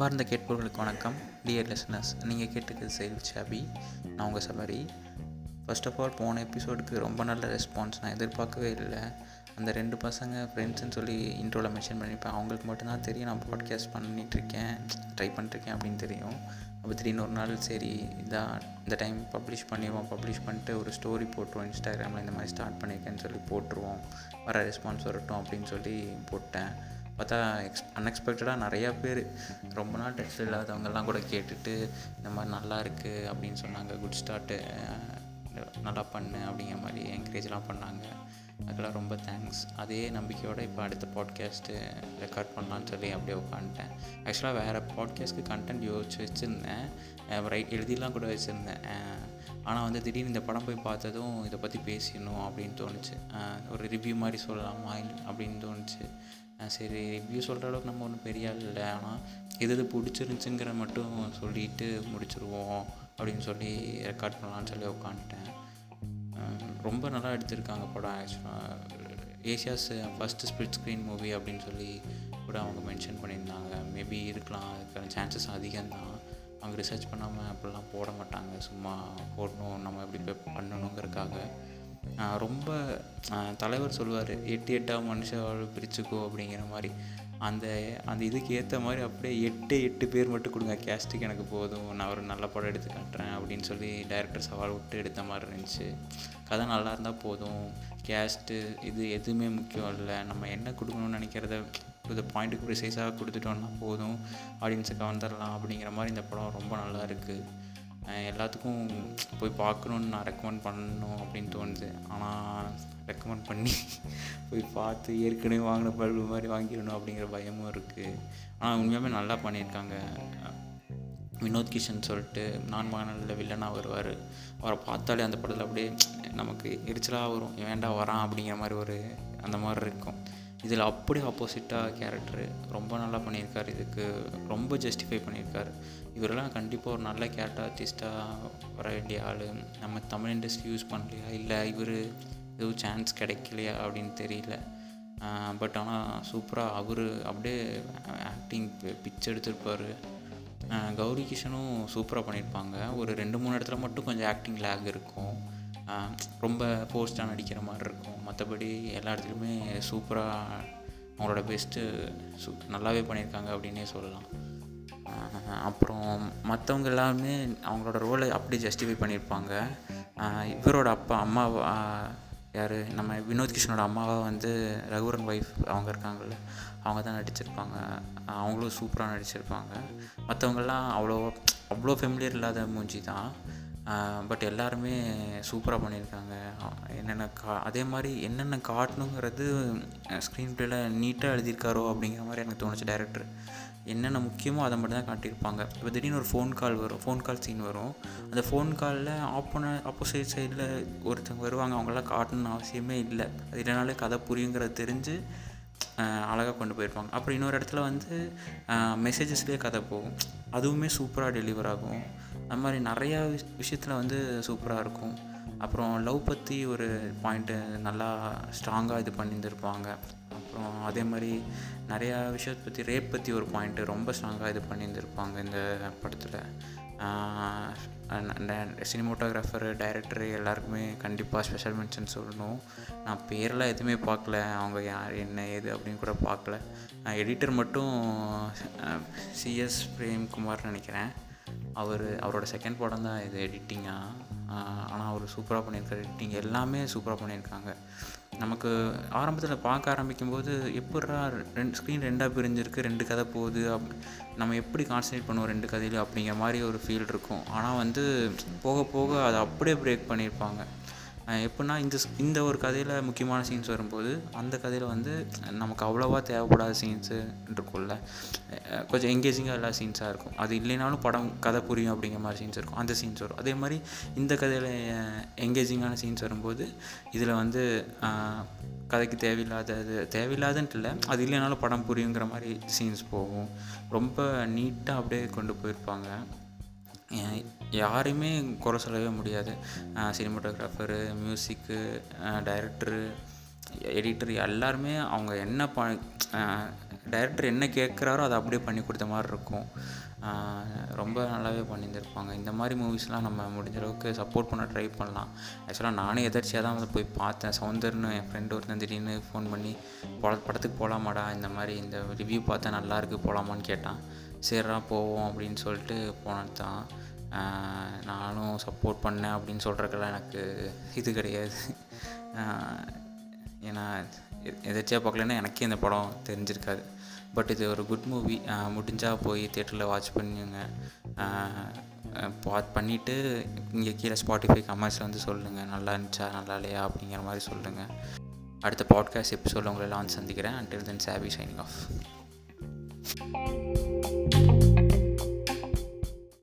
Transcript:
அன்பார்ந்த கேட்பவர்களுக்கு வணக்கம். Dear listeners நீங்கள் கேட்டுக்கிறது செயல் சாபி. நான் உங்கள் சபரி. ஃபர்ஸ்ட் ஆஃப் ஆல் போன எபிசோடுக்கு ரொம்ப நல்ல ரெஸ்பான்ஸ் நான் எதிர்பார்க்கவே இல்லை. அந்த ரெண்டு பசங்க ஃப்ரெண்ட்ஸ்னு சொல்லி இன்ட்ரோவில் மென்ஷன் பண்ணியிருப்பேன். அவங்களுக்கு மட்டும்தான் தெரியும் நான் பாட்காஸ்ட் பண்ணிகிட்ருக்கேன் ட்ரை பண்ணிட்டுருக்கேன் அப்படின்னு தெரியும். அப்போ திடீர்னு ஒரு நாள் சரி இதான் இந்த டைம் பப்ளிஷ் பண்ணிடுவோம் பப்ளிஷ் பண்ணிட்டு ஒரு ஸ்டோரி போட்டுருவோம் இன்ஸ்டாகிராமில் இந்த மாதிரி ஸ்டார்ட் பண்ணியிருக்கேன்னு சொல்லி போட்டுருவோம். வர ரெஸ்பான்ஸ் வரட்டும் அப்படின்னு சொல்லி போட்டேன். பார்த்தா எக்ஸ் அன்எக்ஸ்பெக்டடாக நிறையா பேர். ரொம்ப நாள் டச் இல்லாதவங்கெல்லாம் கூட கேட்டுட்டு இந்த மாதிரி நல்லா இருக்குது அப்படின்னு சொன்னாங்க. குட் ஸ்டார்ட்டு நல்லா பண்ணு அப்படிங்கிற மாதிரி என்கரேஜ்லாம் பண்ணாங்க. அதுக்கெல்லாம் ரொம்ப தேங்க்ஸ் அதே நம்பிக்கையோடு இப்போ அடுத்த பாட்காஸ்ட்டு ரெக்கார்ட் பண்ணலான்னு சொல்லி அப்படியே உட்காந்துட்டேன். ஆக்சுவலாக வேறு பாட்காஸ்ட்க்கு கண்டென்ட் யோசிச்சு வச்சுருந்தேன். ரைட் எழுதிலாம் கூட வச்சுருந்தேன். ஆனால் வந்து திடீர்னு இந்த படம் போய் பார்த்ததும் இதை பற்றி பேசிடணும் அப்படின்னு தோணுச்சு. ஒரு ரிவ்யூ மாதிரி சொல்லலாமா அப்படின்னு தோணுச்சு. சரி ரிவ்யூ சொல்கிற அளவுக்கு நம்ம ஒன்றும் பெரிய ஆள் இல்லை. ஆனால் எது எது பிடிச்சிருந்துச்சுங்கிற மட்டும் சொல்லிட்டு முடிச்சிருவோம் அப்படின்னு சொல்லி ரெக்கார்ட் பண்ணலான்னு சொல்லி உட்காந்துட்டேன். ரொம்ப நல்லா எடுத்திருக்காங்க படம் ஆக்சுவலாக Asia's first split screen movie அப்படின்னு சொல்லி கூட அவங்க மென்ஷன் பண்ணியிருந்தாங்க. மேபி இருக்கலாம் அதுக்கான சான்சஸ் அதிகம்தான். அவங்க ரிசர்ச் பண்ணாமல் அப்படிலாம் போட மாட்டாங்க. சும்மா போடணும் நம்ம எப்படி பண்ணணுங்கிறதுக்காக. ரொம்ப தலைவர் சொல்லுவார் எட்டு எட்டாக மனுஷாவோட பிரிச்சுக்கோ அப்படிங்கிற மாதிரி. அந்த அந்த இதுக்கு ஏற்ற மாதிரி அப்படியே எட்டு எட்டு பேர் மட்டும் கொடுங்க கேஸ்ட்டுக்கு எனக்கு போதும் நான் ஒரு நல்ல படம் எடுத்து காட்டுறேன் அப்படின்னு சொல்லி டைரக்டர் சவால் விட்டு எடுத்த மாதிரி இருந்துச்சு. கதை நல்லா இருந்தால் போதும். கேஸ்ட்டு இது எதுவுமே முக்கியம் இல்லை. நம்ம என்ன கொடுக்கணும்னு நினைக்கிறத இந்த பாயிண்ட்டுக்கு ப்ரிசைஸாக கொடுத்துட்டோம்னா போதும். ஆடியன்ஸுக்கு வந்துடலாம் அப்படிங்கிற மாதிரி இந்த படம் ரொம்ப நல்லா இருக்குது எல்லாத்துக்கும் போய் பார்க்கணுன்னு நான் ரெக்கமெண்ட் பண்ணணும் அப்படின்னு தோணுது. ஆனால் ரெக்கமெண்ட் பண்ணி போய் பார்த்து ஏற்கனவே வாங்கின பல்பு மாதிரி வாங்கிடணும் அப்படிங்கிற பயமும் இருக்குது ஆனால் உண்மையாகவே நல்லா பண்ணியிருக்காங்க. வினோத் கிஷன் சொல்லிட்டு நான் மகனில் வில்லனாக வருவார் அவரை பார்த்தாலே அந்த படத்தில் அப்படியே நமக்கு எரிச்சலாக வரும். வேண்டாம் வரான்? அப்படிங்கிற மாதிரி ஒரு அந்த மாதிரி இருக்கும். இதில் அப்படியே ஆப்போசிட்டாக கேரக்டரு ரொம்ப நல்லா பண்ணியிருக்கார். இதுக்கு ரொம்ப ஜஸ்டிஃபை பண்ணியிருக்கார். இவரெல்லாம் கண்டிப்பாக ஒரு நல்ல கேரக்டர் ஆர்டிஸ்ட்டாக வர வேண்டிய ஆள். நம்ம தமிழ் இண்டஸ்ட்ரி யூஸ் பண்ணலையா? இல்லை இவர் எதுவும் சான்ஸ் கிடைக்கலையா அப்படின்னு தெரியல. பட் ஆனால் சூப்பராக அவர் அப்படியே ஆக்டிங் பிச் எடுத்திருப்பார். கௌரி கிஷனும் சூப்பராக பண்ணியிருப்பாங்க. ஒரு ரெண்டு மூணு இடத்துல மட்டும் கொஞ்சம் ஆக்டிங் லேக் இருக்கும். ரொம்ப போஸ்டாக நடிக்கிற மாதிரி இருக்கும். மற்றபடி எல்லா இடத்துலையுமே சூப்பராக அவங்களோட பெஸ்ட்டு சூ நல்லாவே பண்ணியிருக்காங்க அப்படின்னே சொல்லலாம். அப்புறம் மற்றவங்க எல்லாருமே அவங்களோட ரோலை அப்படியே ஜஸ்டிஃபை பண்ணியிருப்பாங்க. இவரோட அப்பா அம்மா யார்? நம்ம வினோத் கிருஷ்ணனோட அம்மாவாக வந்து ரகுவரன் ஒய்ஃப் அவங்க இருக்காங்கள்ல அவங்க தான் நடிச்சிருப்பாங்க. அவங்களும் சூப்பராக நடிச்சிருப்பாங்க. மற்றவங்கெல்லாம் அவ்வளோ அவ்வளோ ஃபெமிலியர் இல்லாத மூஞ்சி தான். பட் எல்லாருமே சூப்பராக பண்ணியிருக்காங்க. என்னென்ன கா அதே மாதிரி என்னென்ன காட்டணுங்கிறது ஸ்க்ரீன் ப்ளேயில் நீட்டாக எழுதியிருக்காரோ அப்படிங்கிற மாதிரி எனக்கு தோணுச்சு டேரக்டர் என்னென்ன முக்கியமோ அதை மட்டும் தான் காட்டியிருப்பாங்க. இப்போ திடீர்னு ஒரு ஃபோன் கால் வரும் ஃபோன் கால் சீன் வரும். அந்த ஃபோன் காலில் ஆப்போன ஆப்போசிட் சைடில் ஒருத்தவங்க வருவாங்க அவங்களாம் காட்டணும்னு அவசியமே இல்லை. அது இல்லைனாலே கதை புரியுங்கிறத தெரிஞ்சு அழகாக கொண்டு போயிருப்பாங்க. அப்புறம் இன்னொரு இடத்துல வந்து மெசேஜஸ்லேயே கதை போகும். அதுவுமே சூப்பராக டெலிவர் ஆகும். அது மாதிரி நிறையா விஷ் விஷயத்தில் வந்து சூப்பராக இருக்கும். அப்புறம் லவ் பற்றி ஒரு பாயிண்ட்டு நல்லா ஸ்ட்ராங்காக இது பண்ணியிருந்துருப்பாங்க. அப்புறம் அதே மாதிரி நிறையா விஷயத்தை பற்றி ரேப் பற்றி ஒரு பாயிண்ட்டு ரொம்ப ஸ்ட்ராங்காக இது பண்ணியிருந்துருப்பாங்க இந்த படத்தில். சினிமோட்டோகிராஃபர் டைரக்டர் எல்லாருக்குமே கண்டிப்பாக ஸ்பெஷல் மென்ஷன் சொல்லணும். நான் பேரெலாம் எதுவுமே பார்க்கல. அவங்க யார் என்ன ஏது அப்படின்னு கூட பார்க்கல. எடிட்டர் மட்டும் சிஎஸ் பிரேம்குமார்னு நினைக்கிறேன். அவர் அவரோட செகண்ட் படம் தான் இது எடிட்டிங்காக ஆனால் அவர் சூப்பராக பண்ணியிருக்காரு. எடிட்டிங் எல்லாமே சூப்பராக பண்ணியிருக்காங்க. நமக்கு ஆரம்பத்தில் பார்க்க ஆரம்பிக்கும்போது எப்படா ரெண்டு ஸ்க்ரீன் ரெண்டாக பிரிஞ்சிருக்கு ரெண்டு கதை போகுது அப் நம்ம எப்படி கான்சன்ட்ரேட் பண்ணுவோம் ரெண்டு கதையிலும் அப்படிங்கிற மாதிரி ஒரு ஃபீல் இருக்கும். ஆனால் வந்து போக போக அதை அப்படியே பிரேக் பண்ணியிருப்பாங்க. எப்படின்னா இந்த இந்த ஒரு கதையில் முக்கியமான சீன்ஸ் வரும்போது அந்த கதையில் வந்து நமக்கு அவ்வளோவா தேவைப்படாத சீன்ஸு இருக்கும்ல. கொஞ்சம் எங்கேஜிங்காக எல்லா சீன்ஸாக இருக்கும். அது இல்லைனாலும் படம் கதை புரியும் அப்படிங்கிற மாதிரி சீன்ஸ் இருக்கும். அந்த சீன்ஸ் வரும். அதே மாதிரி இந்த கதையில் எங்கேஜிங்கான சீன்ஸ் வரும்போது இதில் வந்து கதைக்கு தேவையில்லாதது தேவையில்லாதன்ட்டு இல்லை அது இல்லைனாலும் படம் புரியுங்கிற மாதிரி சீன்ஸ் போகும். ரொம்ப நீட்டாக அப்படியே கொண்டு போயிருப்பாங்க. யாரையுமே குறை சொல்லவே முடியாது. சினிமாட்டோகிராஃபரு மியூசிக்கு டைரக்டரு எடிட்டர் எல்லாருமே அவங்க என்ன ப டைரக்டர் என்ன கேட்குறாரோ அதை அப்படியே பண்ணி கொடுத்த மாதிரி இருக்கும். ரொம்ப நல்லாவே பண்ணியிருந்திருப்பாங்க. இந்த மாதிரி மூவிஸ்லாம் நம்ம முடிஞ்ச அளவுக்கு சப்போர்ட் பண்ண ட்ரை பண்ணலாம். ஆக்சுவலாக நானே எதர்ச்சியாக தான் வந்து போய் பார்த்தேன். சவுந்தர்னு என் ஃப்ரெண்டு ஒருத்தன் திடீர்னு ஃபோன் பண்ணி பட படத்துக்கு போகலாமாடா இந்த மாதிரி இந்த ரிவ்யூ பார்த்தா நல்லாயிருக்கு போகலாமான்னு கேட்டான். சரிடா போவோம் அப்படின்னு சொல்லிட்டு போனது தான். நானும் சப்போர்ட் பண்ணேன் அப்படின்னு சொல்கிறக்கெல்லாம் எனக்கு இது கிடையாது. ஏன்னா எதாச்சியாக பார்க்கலன்னா எனக்கே இந்த படம் தெரிஞ்சிருக்காது. பட் இது ஒரு குட் மூவி முடிஞ்சால் போய் தேட்டரில் வாட்ச் பண்ணுங்க பாத் பண்ணிவிட்டு இங்கே கீழே ஸ்பாட்டிஃபை கமெண்ட்ஸில் வந்து சொல்லுங்கள் நல்லா இருந்துச்சா? நல்லா இல்லையா? அப்படிங்கிற மாதிரி சொல்லுங்கள் அடுத்த பாட்காஸ்ட் எபிசோடில் உங்களெல்லாம் வந்து சந்திக்கிறேன். அண்டில் தென் சாவி சைனிங் ஆஃப்